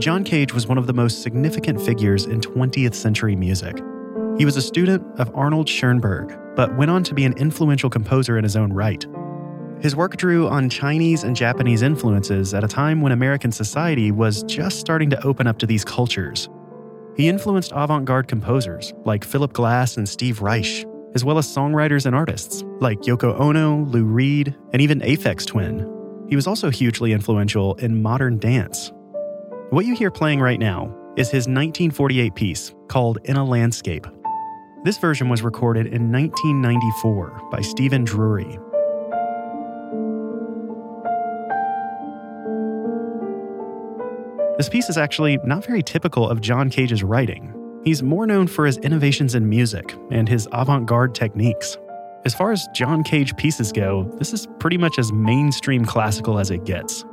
John Cage was one of the most significant figures in 20th century music. He was a student of Arnold Schoenberg, but went on to be an influential composer in his own right. His work drew on Chinese and Japanese influences at a time when American society was just starting to open up to these cultures. He influenced avant garde composers like Philip Glass and Steve Reich, as well as songwriters and artists like Yoko Ono, Lou Reed, and even Aphex Twin. He was also hugely influential in modern dance. What you hear playing right now is his 1948 piece called In a Landscape. This version was recorded in 1994 by Stephen Drury. This piece is actually not very typical of John Cage's writing. He's more known for his innovations in music and his avant garde techniques. As far as John Cage pieces go, this is pretty much as mainstream classical as it gets.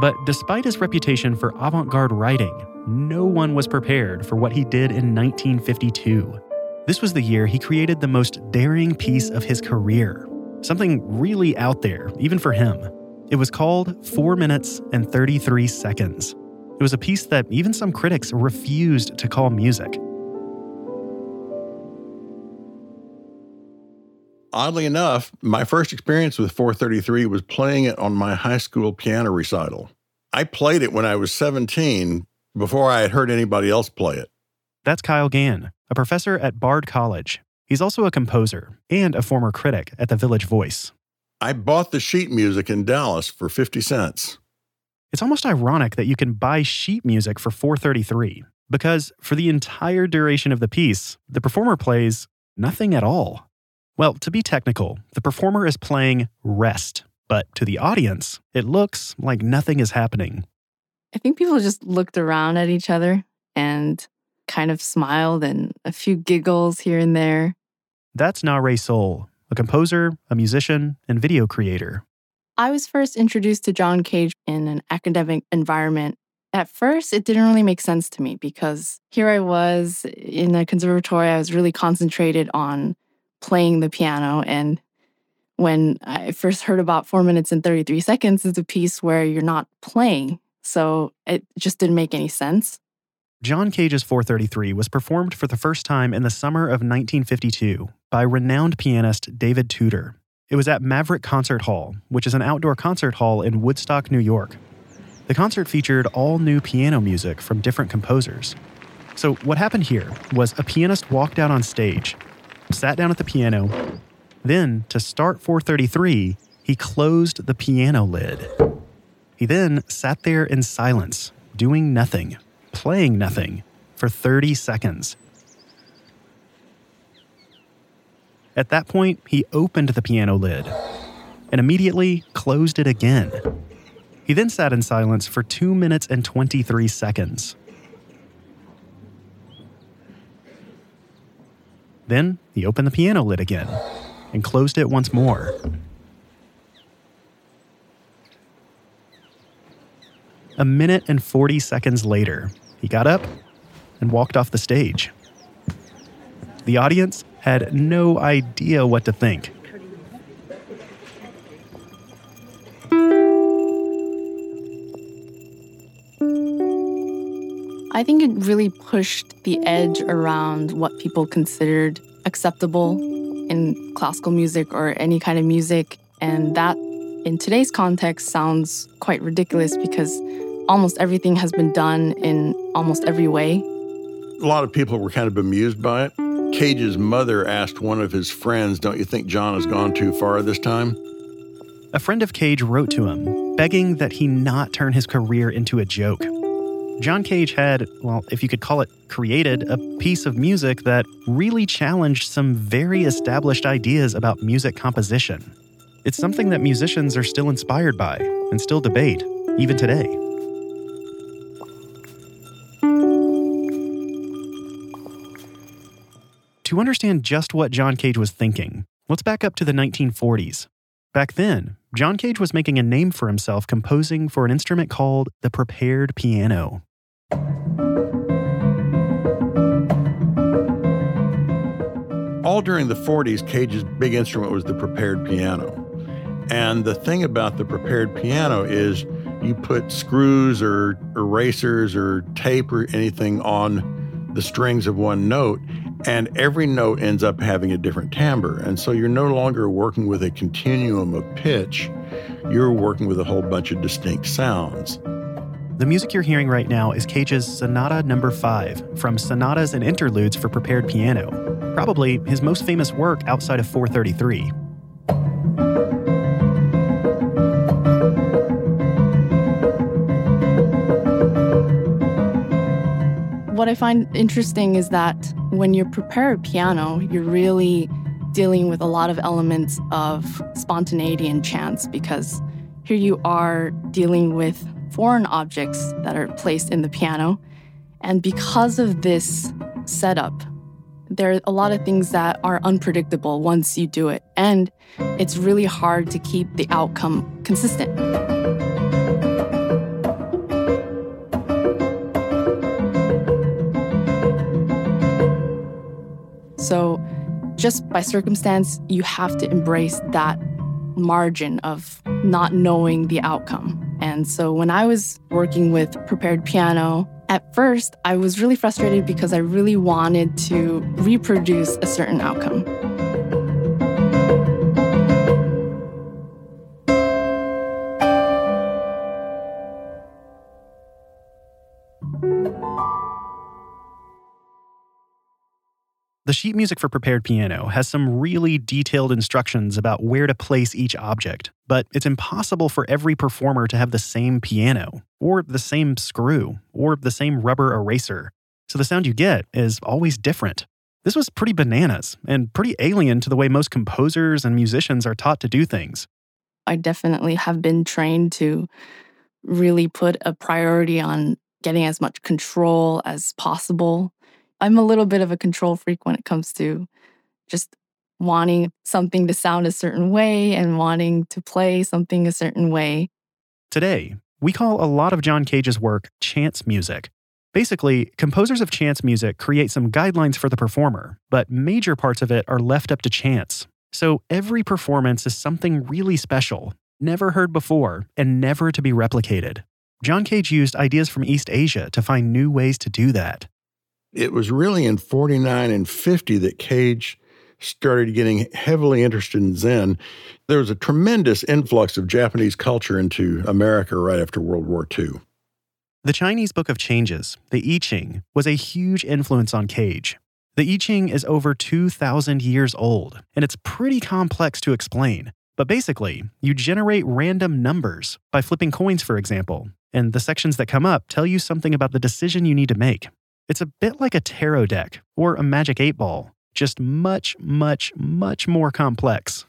But despite his reputation for avant garde writing, no one was prepared for what he did in 1952. This was the year he created the most daring piece of his career. Something really out there, even for him. It was called 4 Minutes and 33 Seconds. It was a piece that even some critics refused to call music. Oddly enough, my first experience with 433 was playing it on my high school piano recital. I played it when I was 17 before I had heard anybody else play it. That's Kyle Gann, a professor at Bard College. He's also a composer and a former critic at the Village Voice. I bought the sheet music in Dallas for 50 cents. It's almost ironic that you can buy sheet music for 433 because for the entire duration of the piece, the performer plays nothing at all. Well, to be technical, the performer is playing rest, but to the audience, it looks like nothing is happening. I think people just looked around at each other and kind of smiled and a few giggles here and there. That's Nahre Sol, a composer, a musician, and video creator. I was first introduced to John Cage in an academic environment. At first, it didn't really make sense to me because here I was in a conservatory, I was really concentrated on playing the piano. And when I first heard about four minutes and 33 seconds, it's a piece where you're not playing. So it just didn't make any sense. John Cage's 433 was performed for the first time in the summer of 1952 by renowned pianist David Tudor. It was at Maverick Concert Hall, which is an outdoor concert hall in Woodstock, New York. The concert featured all new piano music from different composers. So, what happened here was a pianist walked out on stage sat down at the piano. Then, to start 433, he closed the piano lid. He then sat there in silence, doing nothing, playing nothing, for 30 seconds. At that point, he opened the piano lid and immediately closed it again. He then sat in silence for 2 minutes and 23 seconds. Then he opened the piano lid again and closed it once more. A minute and 40 seconds later, he got up and walked off the stage. The audience had no idea what to think. I think it really pushed the edge around what people considered acceptable in classical music or any kind of music. And that, in today's context, sounds quite ridiculous because almost everything has been done in almost every way. A lot of people were kind of bemused by it. Cage's mother asked one of his friends, Don't you think John has gone too far this time? A friend of Cage wrote to him, begging that he not turn his career into a joke. John Cage had, well, if you could call it created, a piece of music that really challenged some very established ideas about music composition. It's something that musicians are still inspired by and still debate, even today. To understand just what John Cage was thinking, let's back up to the 1940s. Back then, John Cage was making a name for himself composing for an instrument called the prepared piano. All during the 40s, Cage's big instrument was the prepared piano. And the thing about the prepared piano is you put screws or erasers or tape or anything on the strings of one note, and every note ends up having a different timbre. And so you're no longer working with a continuum of pitch, you're working with a whole bunch of distinct sounds. The music you're hearing right now is Cage's Sonata Number no. 5 from Sonatas and Interludes for Prepared Piano, probably his most famous work outside of 433. What I find interesting is that when you prepare a piano, you're really dealing with a lot of elements of spontaneity and chance because here you are dealing with foreign objects that are placed in the piano. And because of this setup, there are a lot of things that are unpredictable once you do it. And it's really hard to keep the outcome consistent. So, just by circumstance, you have to embrace that margin of not knowing the outcome. And so when I was working with prepared piano, at first I was really frustrated because I really wanted to reproduce a certain outcome. Sheet music for prepared piano has some really detailed instructions about where to place each object, but it's impossible for every performer to have the same piano, or the same screw, or the same rubber eraser. So the sound you get is always different. This was pretty bananas and pretty alien to the way most composers and musicians are taught to do things. I definitely have been trained to really put a priority on getting as much control as possible I'm a little bit of a control freak when it comes to just wanting something to sound a certain way and wanting to play something a certain way. Today, we call a lot of John Cage's work chance music. Basically, composers of chance music create some guidelines for the performer, but major parts of it are left up to chance. So every performance is something really special, never heard before, and never to be replicated. John Cage used ideas from East Asia to find new ways to do that it was really in 49 and 50 that Cage started getting heavily interested in Zen. There was a tremendous influx of Japanese culture into America right after World War II. The Chinese Book of Changes, the I Ching, was a huge influence on Cage. The I Ching is over 2,000 years old, and it's pretty complex to explain. But basically, you generate random numbers by flipping coins, for example, and the sections that come up tell you something about the decision you need to make. It's a bit like a tarot deck or a magic eight ball, just much, much, much more complex.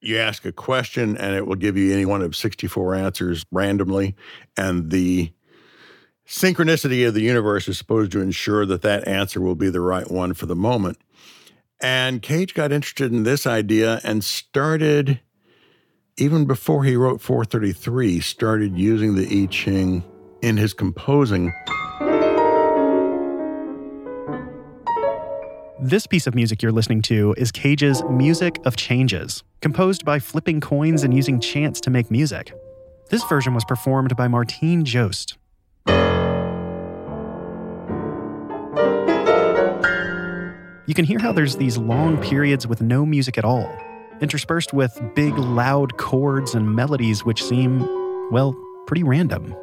You ask a question and it will give you any one of 64 answers randomly. And the synchronicity of the universe is supposed to ensure that that answer will be the right one for the moment. And Cage got interested in this idea and started, even before he wrote 433, started using the I Ching in his composing. This piece of music you're listening to is Cage's Music of Changes, composed by flipping coins and using chance to make music. This version was performed by Martine Jost. You can hear how there's these long periods with no music at all, interspersed with big, loud chords and melodies which seem, well, pretty random.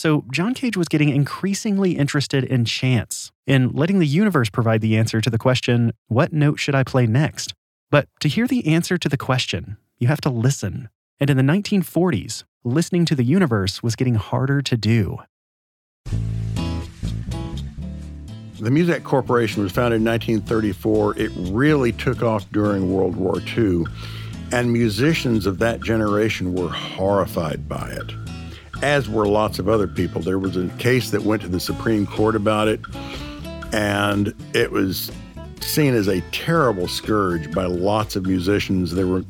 So, John Cage was getting increasingly interested in chance, in letting the universe provide the answer to the question, what note should I play next? But to hear the answer to the question, you have to listen. And in the 1940s, listening to the universe was getting harder to do. The Muzak Corporation was founded in 1934. It really took off during World War II, and musicians of that generation were horrified by it. As were lots of other people. There was a case that went to the Supreme Court about it, and it was seen as a terrible scourge by lots of musicians. There were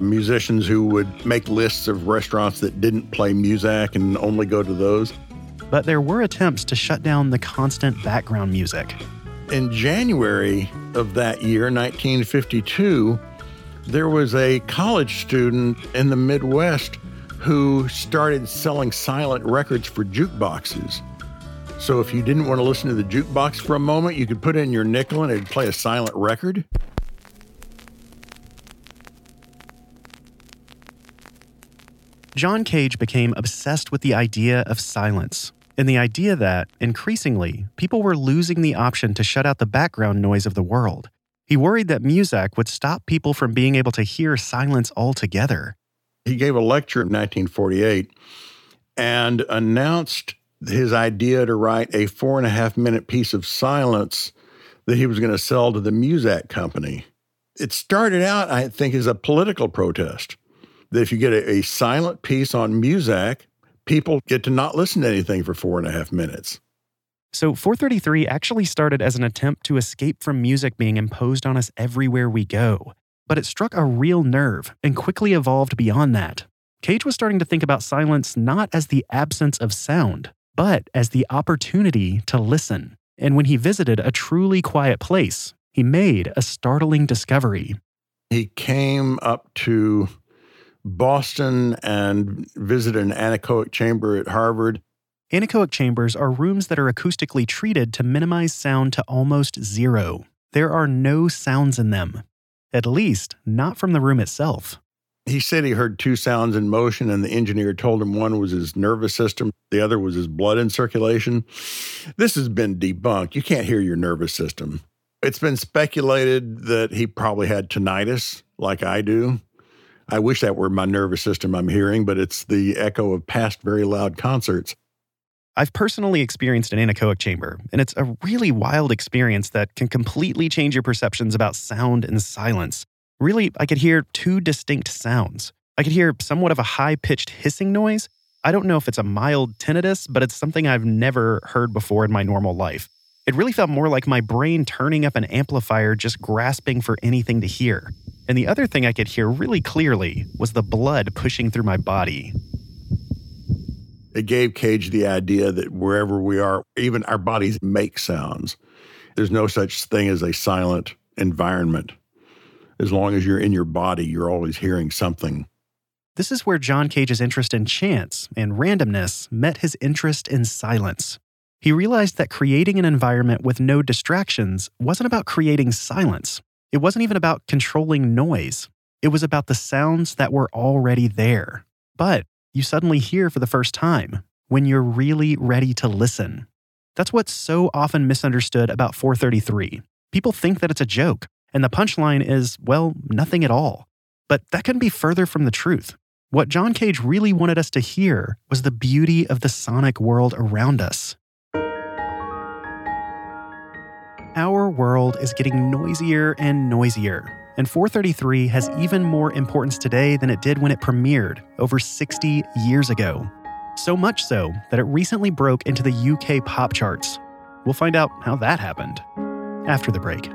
musicians who would make lists of restaurants that didn't play Muzak and only go to those. But there were attempts to shut down the constant background music. In January of that year, 1952, there was a college student in the Midwest who started selling silent records for jukeboxes. So if you didn't want to listen to the jukebox for a moment, you could put in your nickel and it'd play a silent record. John Cage became obsessed with the idea of silence and the idea that, increasingly, people were losing the option to shut out the background noise of the world. He worried that Muzak would stop people from being able to hear silence altogether. He gave a lecture in 1948 and announced his idea to write a four and a half minute piece of silence that he was going to sell to the Muzak company. It started out, I think, as a political protest. That if you get a, a silent piece on Muzak, people get to not listen to anything for four and a half minutes. So 433 actually started as an attempt to escape from music being imposed on us everywhere we go. But it struck a real nerve and quickly evolved beyond that. Cage was starting to think about silence not as the absence of sound, but as the opportunity to listen. And when he visited a truly quiet place, he made a startling discovery. He came up to Boston and visited an anechoic chamber at Harvard. Anechoic chambers are rooms that are acoustically treated to minimize sound to almost zero. There are no sounds in them, at least not from the room itself. He said he heard two sounds in motion, and the engineer told him one was his nervous system, the other was his blood in circulation. This has been debunked. You can't hear your nervous system. It's been speculated that he probably had tinnitus, like I do. I wish that were my nervous system I'm hearing, but it's the echo of past very loud concerts. I've personally experienced an anechoic chamber, and it's a really wild experience that can completely change your perceptions about sound and silence. Really, I could hear two distinct sounds. I could hear somewhat of a high pitched hissing noise. I don't know if it's a mild tinnitus, but it's something I've never heard before in my normal life. It really felt more like my brain turning up an amplifier, just grasping for anything to hear. And the other thing I could hear really clearly was the blood pushing through my body. It gave Cage the idea that wherever we are, even our bodies make sounds. There's no such thing as a silent environment as long as you're in your body, you're always hearing something. This is where John Cage's interest in chance and randomness met his interest in silence. He realized that creating an environment with no distractions wasn't about creating silence. It wasn't even about controlling noise. It was about the sounds that were already there. But you suddenly hear for the first time when you're really ready to listen. That's what's so often misunderstood about 433. People think that it's a joke, and the punchline is, well, nothing at all. But that couldn't be further from the truth. What John Cage really wanted us to hear was the beauty of the sonic world around us. Our world is getting noisier and noisier, and 433 has even more importance today than it did when it premiered over 60 years ago. So much so that it recently broke into the UK pop charts. We'll find out how that happened after the break.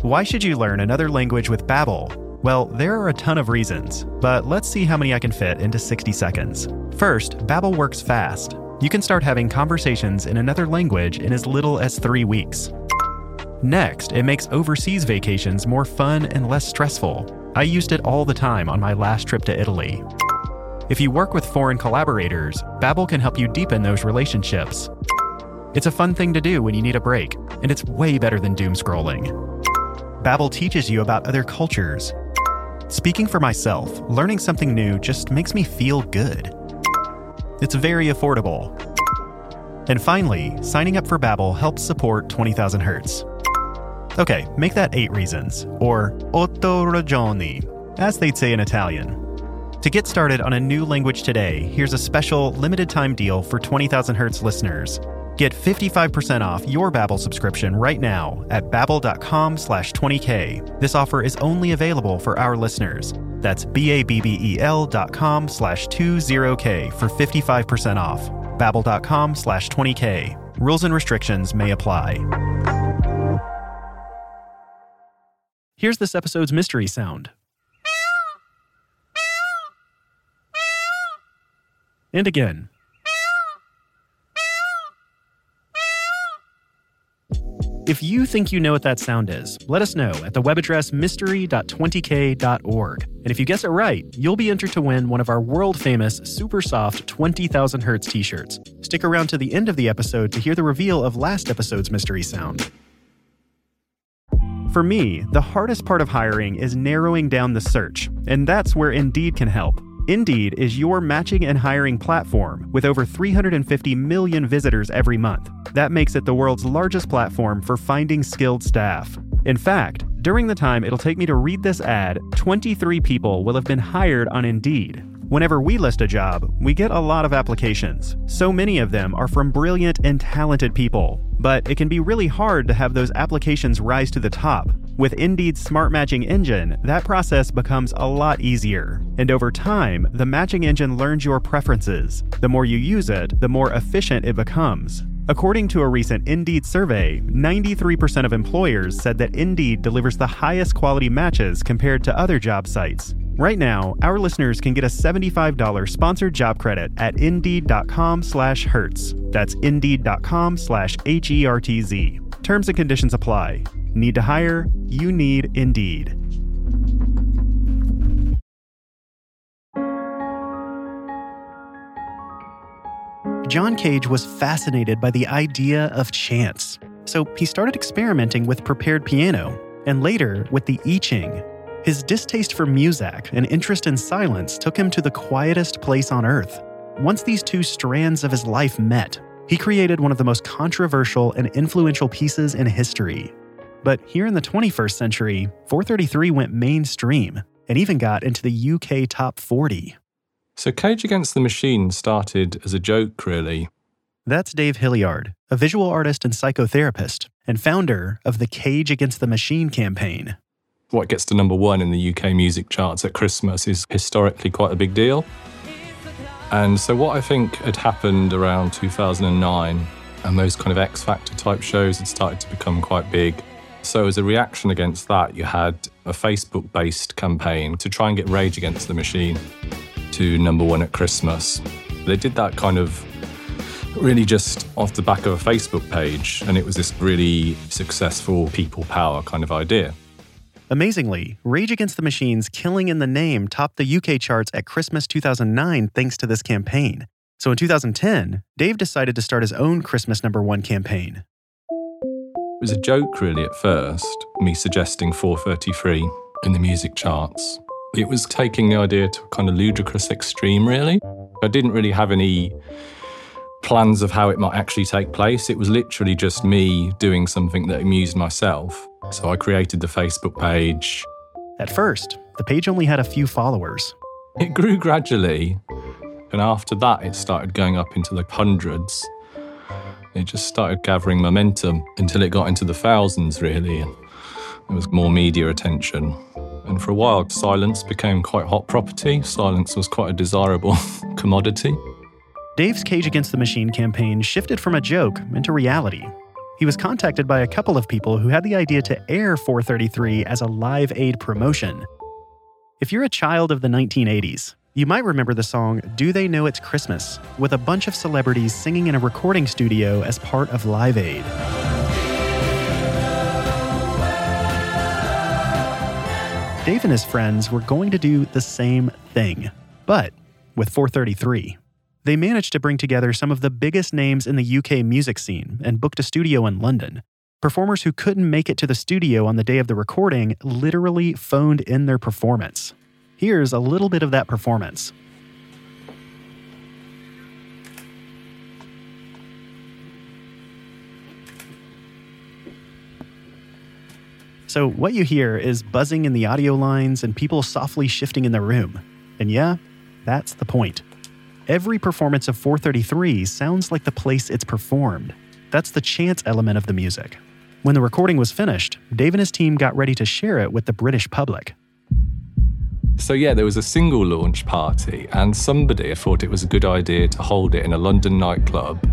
Why should you learn another language with Babbel? Well, there are a ton of reasons, but let's see how many I can fit into 60 seconds. First, Babbel works fast. You can start having conversations in another language in as little as 3 weeks. Next, it makes overseas vacations more fun and less stressful. I used it all the time on my last trip to Italy. If you work with foreign collaborators, Babbel can help you deepen those relationships. It's a fun thing to do when you need a break, and it's way better than doom scrolling. Babbel teaches you about other cultures. Speaking for myself, learning something new just makes me feel good. It's very affordable. And finally, signing up for Babbel helps support 20,000 Hertz. Okay, make that 8 reasons, or otto ragioni, as they'd say in Italian. To get started on a new language today, here's a special limited time deal for 20,000 Hertz listeners. Get 55% off your Babbel subscription right now at babbel.com slash 20k. This offer is only available for our listeners. That's B-A-B-B-E-L dot com slash 20K for 55% off. Babbel.com slash 20K. Rules and restrictions may apply. Here's this episode's mystery sound. And again. If you think you know what that sound is, let us know at the web address mystery.20k.org. And if you guess it right, you'll be entered to win one of our world famous super soft 20,000 Hertz t shirts. Stick around to the end of the episode to hear the reveal of last episode's mystery sound. For me, the hardest part of hiring is narrowing down the search, and that's where Indeed can help. Indeed is your matching and hiring platform with over 350 million visitors every month. That makes it the world's largest platform for finding skilled staff. In fact, during the time it'll take me to read this ad, 23 people will have been hired on Indeed. Whenever we list a job, we get a lot of applications. So many of them are from brilliant and talented people. But it can be really hard to have those applications rise to the top. With Indeed's smart matching engine, that process becomes a lot easier. And over time, the matching engine learns your preferences. The more you use it, the more efficient it becomes. According to a recent Indeed survey, 93% of employers said that Indeed delivers the highest quality matches compared to other job sites. Right now, our listeners can get a $75 sponsored job credit at indeed.com slash hertz. That's indeed.com slash H-E-R-T-Z. Terms and conditions apply. Need to hire? You need Indeed. John Cage was fascinated by the idea of chance. So he started experimenting with prepared piano and later with the I Ching. His distaste for Muzak and interest in silence took him to the quietest place on earth. Once these two strands of his life met, he created one of the most controversial and influential pieces in history. But here in the 21st century, 433 went mainstream and even got into the UK top 40. So Cage Against the Machine started as a joke, really. That's Dave Hilliard, a visual artist and psychotherapist, and founder of the Cage Against the Machine campaign. What gets to number one in the UK music charts at Christmas is historically quite a big deal. And so, what I think had happened around 2009, and those kind of X Factor type shows had started to become quite big. So, as a reaction against that, you had a Facebook based campaign to try and get Rage Against the Machine to number one at Christmas. They did that kind of really just off the back of a Facebook page, and it was this really successful people power kind of idea. Amazingly, Rage Against the Machine's Killing in the Name topped the UK charts at Christmas 2009 thanks to this campaign. So in 2010, Dave decided to start his own Christmas number one campaign. It was a joke, really, at first, me suggesting 433 in the music charts. It was taking the idea to a kind of ludicrous extreme, really. I didn't really have any plans of how it might actually take place. It was literally just me doing something that amused myself. So I created the Facebook page. At first, the page only had a few followers. It grew gradually, and after that, it started going up into the hundreds. It just started gathering momentum until it got into the thousands, really, and there was more media attention. And for a while, silence became quite hot property. Silence was quite a desirable commodity. Dave's Cage Against the Machine campaign shifted from a joke into reality. He was contacted by a couple of people who had the idea to air 433 as a live aid promotion. If you're a child of the 1980s, you might remember the song Do They Know It's Christmas, with a bunch of celebrities singing in a recording studio as part of Live Aid. Dave and his friends were going to do the same thing, but with 433. They managed to bring together some of the biggest names in the UK music scene and booked a studio in London. Performers who couldn't make it to the studio on the day of the recording literally phoned in their performance. Here's a little bit of that performance. So, what you hear is buzzing in the audio lines and people softly shifting in the room. And yeah, that's the point. Every performance of 433 sounds like the place it's performed. That's the chance element of the music. When the recording was finished, Dave and his team got ready to share it with the British public. So, yeah, there was a single launch party, and somebody thought it was a good idea to hold it in a London nightclub.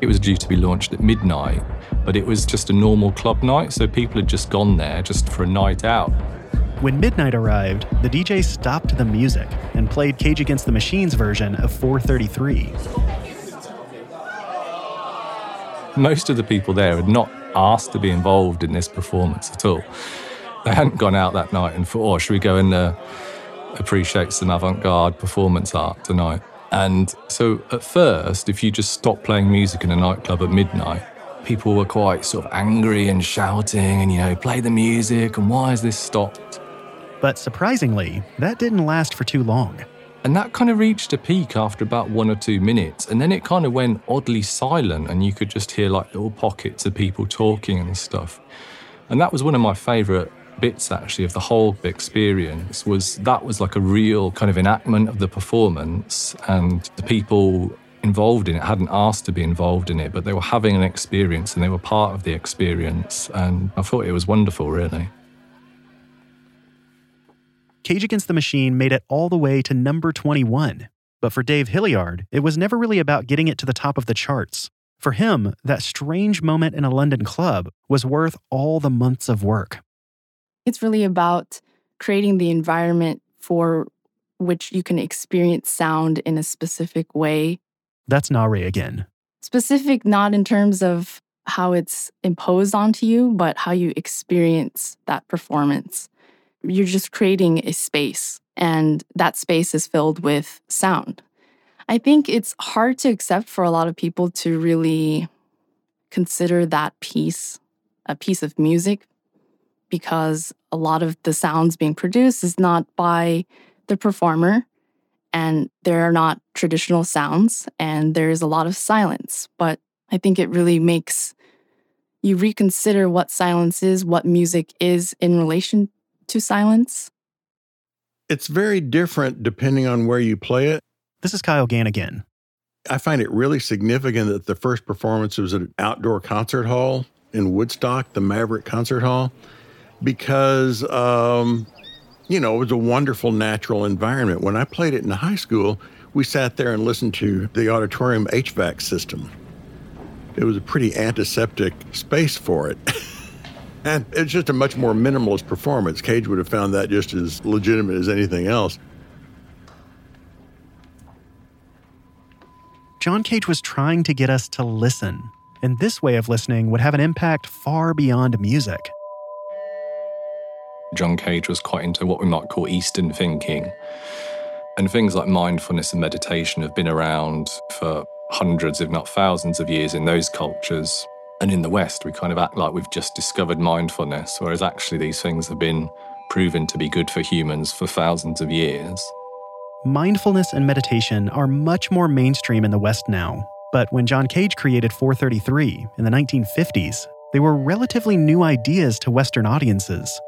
It was due to be launched at midnight, but it was just a normal club night, so people had just gone there just for a night out. When midnight arrived, the DJ stopped the music and played Cage Against the Machines version of 433. Most of the people there had not asked to be involved in this performance at all. They hadn't gone out that night and thought, oh, should we go and uh, appreciate some avant garde performance art tonight? And so at first, if you just stop playing music in a nightclub at midnight, people were quite sort of angry and shouting and, you know, play the music and why is this stopped? But surprisingly, that didn't last for too long. And that kind of reached a peak after about one or two minutes. And then it kind of went oddly silent, and you could just hear like little pockets of people talking and stuff. And that was one of my favorite bits actually of the whole experience was that was like a real kind of enactment of the performance and the people involved in it hadn't asked to be involved in it but they were having an experience and they were part of the experience and i thought it was wonderful really Cage Against the Machine made it all the way to number 21. But for Dave Hilliard, it was never really about getting it to the top of the charts. For him, that strange moment in a London club was worth all the months of work. It's really about creating the environment for which you can experience sound in a specific way. That's Nahre again. Specific, not in terms of how it's imposed onto you, but how you experience that performance you're just creating a space, and that space is filled with sound. I think it's hard to accept for a lot of people to really consider that piece a piece of music because a lot of the sounds being produced is not by the performer and there are not traditional sounds and there's a lot of silence but i think it really makes you reconsider what silence is what music is in relation to silence? It's very different depending on where you play it. This is Kyle Gann again. I find it really significant that the first performance was at an outdoor concert hall in Woodstock, the Maverick Concert Hall, because, um, you know, it was a wonderful natural environment. When I played it in high school, we sat there and listened to the auditorium HVAC system. It was a pretty antiseptic space for it. And it's just a much more minimalist performance. Cage would have found that just as legitimate as anything else. John Cage was trying to get us to listen, and this way of listening would have an impact far beyond music. John Cage was quite into what we might call Eastern thinking. And things like mindfulness and meditation have been around for hundreds, if not thousands, of years in those cultures. And in the West, we kind of act like we've just discovered mindfulness, whereas actually these things have been proven to be good for humans for thousands of years. Mindfulness and meditation are much more mainstream in the West now. But when John Cage created 433 in the 1950s, they were relatively new ideas to Western audiences.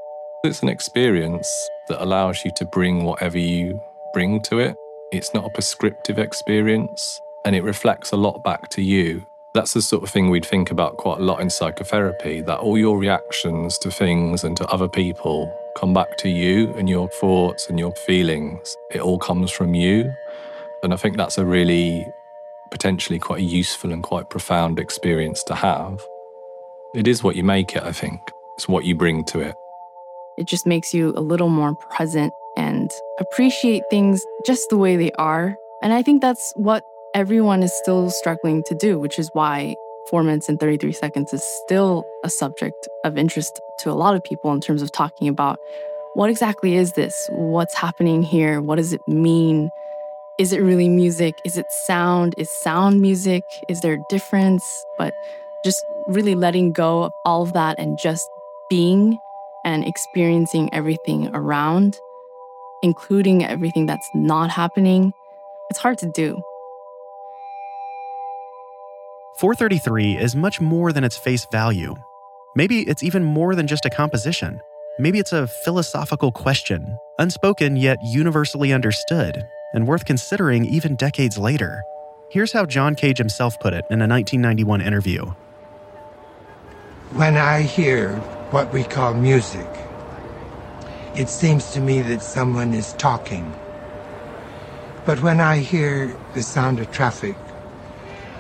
It's an experience that allows you to bring whatever you bring to it. It's not a prescriptive experience, and it reflects a lot back to you that's the sort of thing we'd think about quite a lot in psychotherapy that all your reactions to things and to other people come back to you and your thoughts and your feelings. It all comes from you. And I think that's a really potentially quite a useful and quite profound experience to have. It is what you make it, I think. It's what you bring to it. It just makes you a little more present and appreciate things just the way they are. And I think that's what everyone is still struggling to do, which is why four minutes and 33 seconds is still a subject of interest to a lot of people in terms of talking about what exactly is this? What's happening here? What does it mean? Is it really music? Is it sound? Is sound music? Is there a difference? But just really letting go of all of that and just being and experiencing everything around, including everything that's not happening, it's hard to do. 433 is much more than its face value. Maybe it's even more than just a composition. Maybe it's a philosophical question, unspoken yet universally understood, and worth considering even decades later. Here's how John Cage himself put it in a 1991 interview When I hear what we call music, it seems to me that someone is talking. But when I hear the sound of traffic,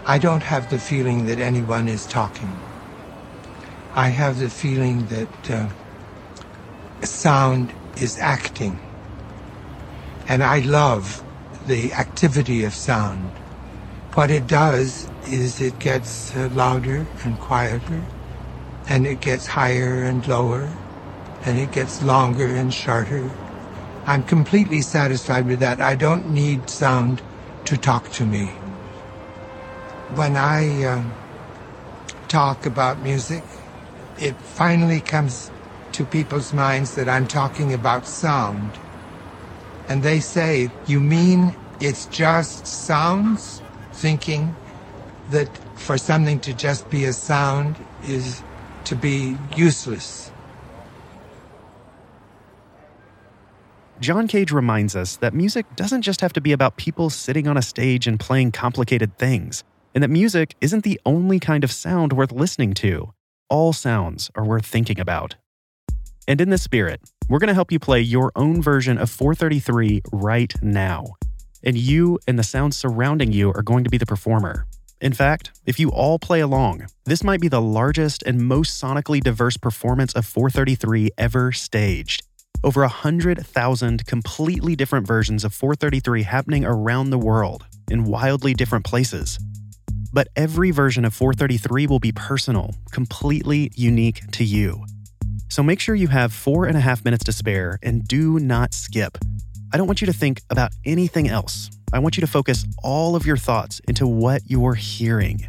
I don't have the feeling that anyone is talking. I have the feeling that uh, sound is acting. And I love the activity of sound. What it does is it gets uh, louder and quieter, and it gets higher and lower, and it gets longer and shorter. I'm completely satisfied with that. I don't need sound to talk to me. When I uh, talk about music, it finally comes to people's minds that I'm talking about sound. And they say, You mean it's just sounds? Thinking that for something to just be a sound is to be useless. John Cage reminds us that music doesn't just have to be about people sitting on a stage and playing complicated things, and that music isn't the only kind of sound worth listening to. All sounds are worth thinking about. And in this spirit, we're going to help you play your own version of 433 right now. And you and the sounds surrounding you are going to be the performer. In fact, if you all play along, this might be the largest and most sonically diverse performance of 433 ever staged. Over 100,000 completely different versions of 433 happening around the world in wildly different places. But every version of 433 will be personal, completely unique to you. So make sure you have four and a half minutes to spare and do not skip. I don't want you to think about anything else. I want you to focus all of your thoughts into what you're hearing.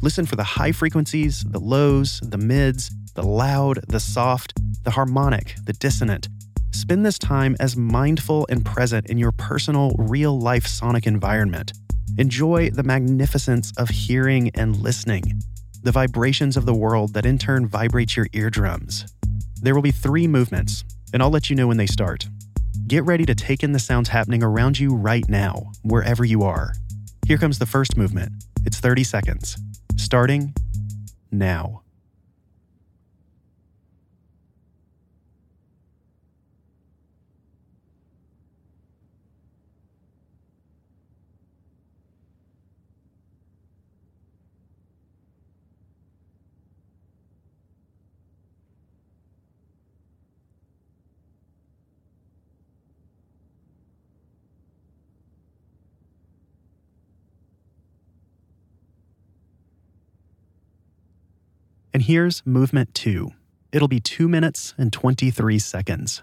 Listen for the high frequencies, the lows, the mids, the loud, the soft, the harmonic, the dissonant. Spend this time as mindful and present in your personal, real life sonic environment. Enjoy the magnificence of hearing and listening, the vibrations of the world that in turn vibrate your eardrums. There will be three movements, and I'll let you know when they start. Get ready to take in the sounds happening around you right now, wherever you are. Here comes the first movement. It's 30 seconds. Starting now. And here's movement two. It'll be two minutes and 23 seconds.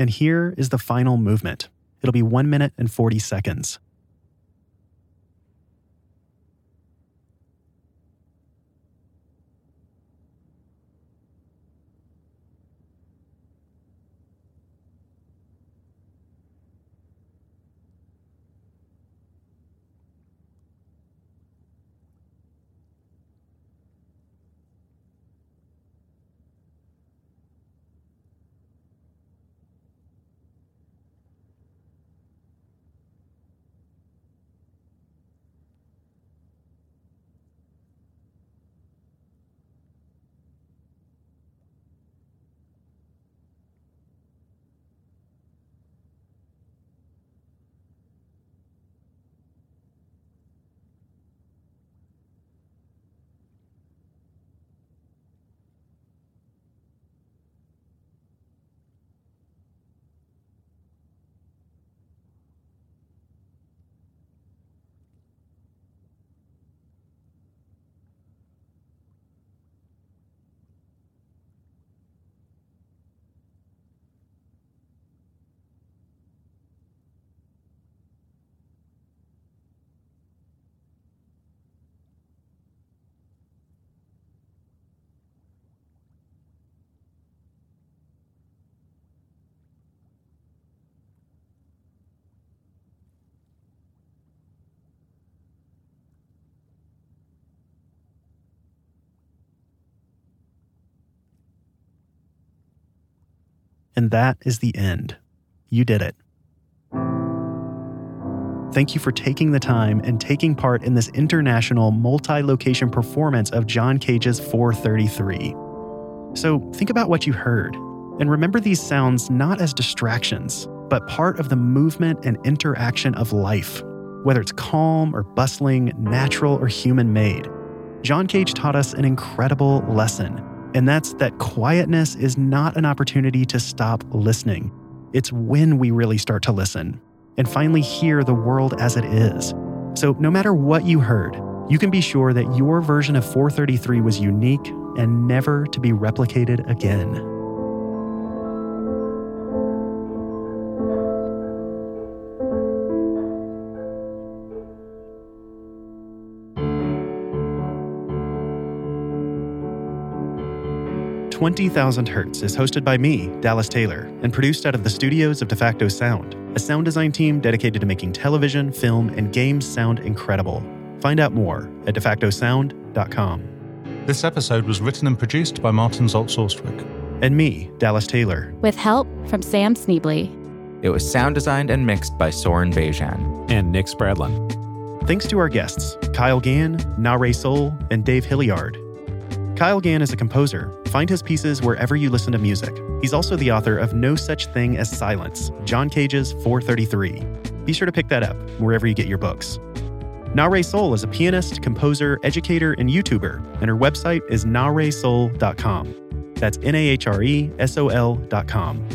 And here is the final movement. It'll be 1 minute and 40 seconds. And that is the end. You did it. Thank you for taking the time and taking part in this international multi location performance of John Cage's 433. So think about what you heard and remember these sounds not as distractions, but part of the movement and interaction of life, whether it's calm or bustling, natural or human made. John Cage taught us an incredible lesson, and that's that quietness is not an opportunity to stop listening. It's when we really start to listen and finally hear the world as it is. So, no matter what you heard, you can be sure that your version of 433 was unique and never to be replicated again. Twenty Thousand Hertz is hosted by me, Dallas Taylor, and produced out of the studios of DeFacto Sound, a sound design team dedicated to making television, film, and games sound incredible. Find out more at defactosound.com. This episode was written and produced by Martin Zalta Austwick. And me, Dallas Taylor. With help from Sam Sneebly. It was sound designed and mixed by Soren Bejan. And Nick Spradlin. Thanks to our guests, Kyle Gann, Nahre Sol, and Dave Hilliard. Kyle Gann is a composer. Find his pieces wherever you listen to music. He's also the author of No Such Thing as Silence, John Cage's 433. Be sure to pick that up wherever you get your books. Nahre Sol is a pianist, composer, educator, and YouTuber, and her website is nahresol.com. That's N A H R E S O L.com.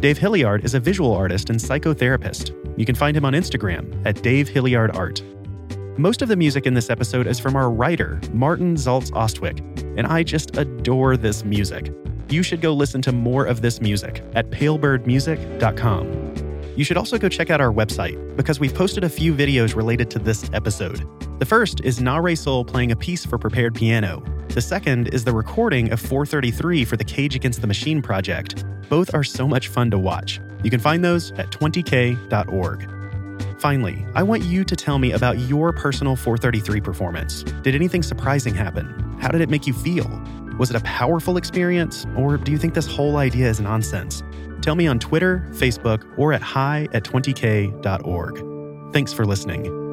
Dave Hilliard is a visual artist and psychotherapist. You can find him on Instagram at Dave Hilliard Art. Most of the music in this episode is from our writer, Martin Zalta Austwick, and I just adore this music. You should go listen to more of this music at palebirdmusic.com. You should also go check out our website because we've posted a few videos related to this episode. The first is Nahre Sol playing a piece for Prepared Piano. The second is the recording of 433 for the Cage Against the Machine project. Both are so much fun to watch. You can find those at 20k.org. Finally, I want you to tell me about your personal 433 performance. Did anything surprising happen? How did it make you feel? Was it a powerful experience, or do you think this whole idea is nonsense? Tell me on Twitter, Facebook, or at hi at 20k.org. Thanks for listening.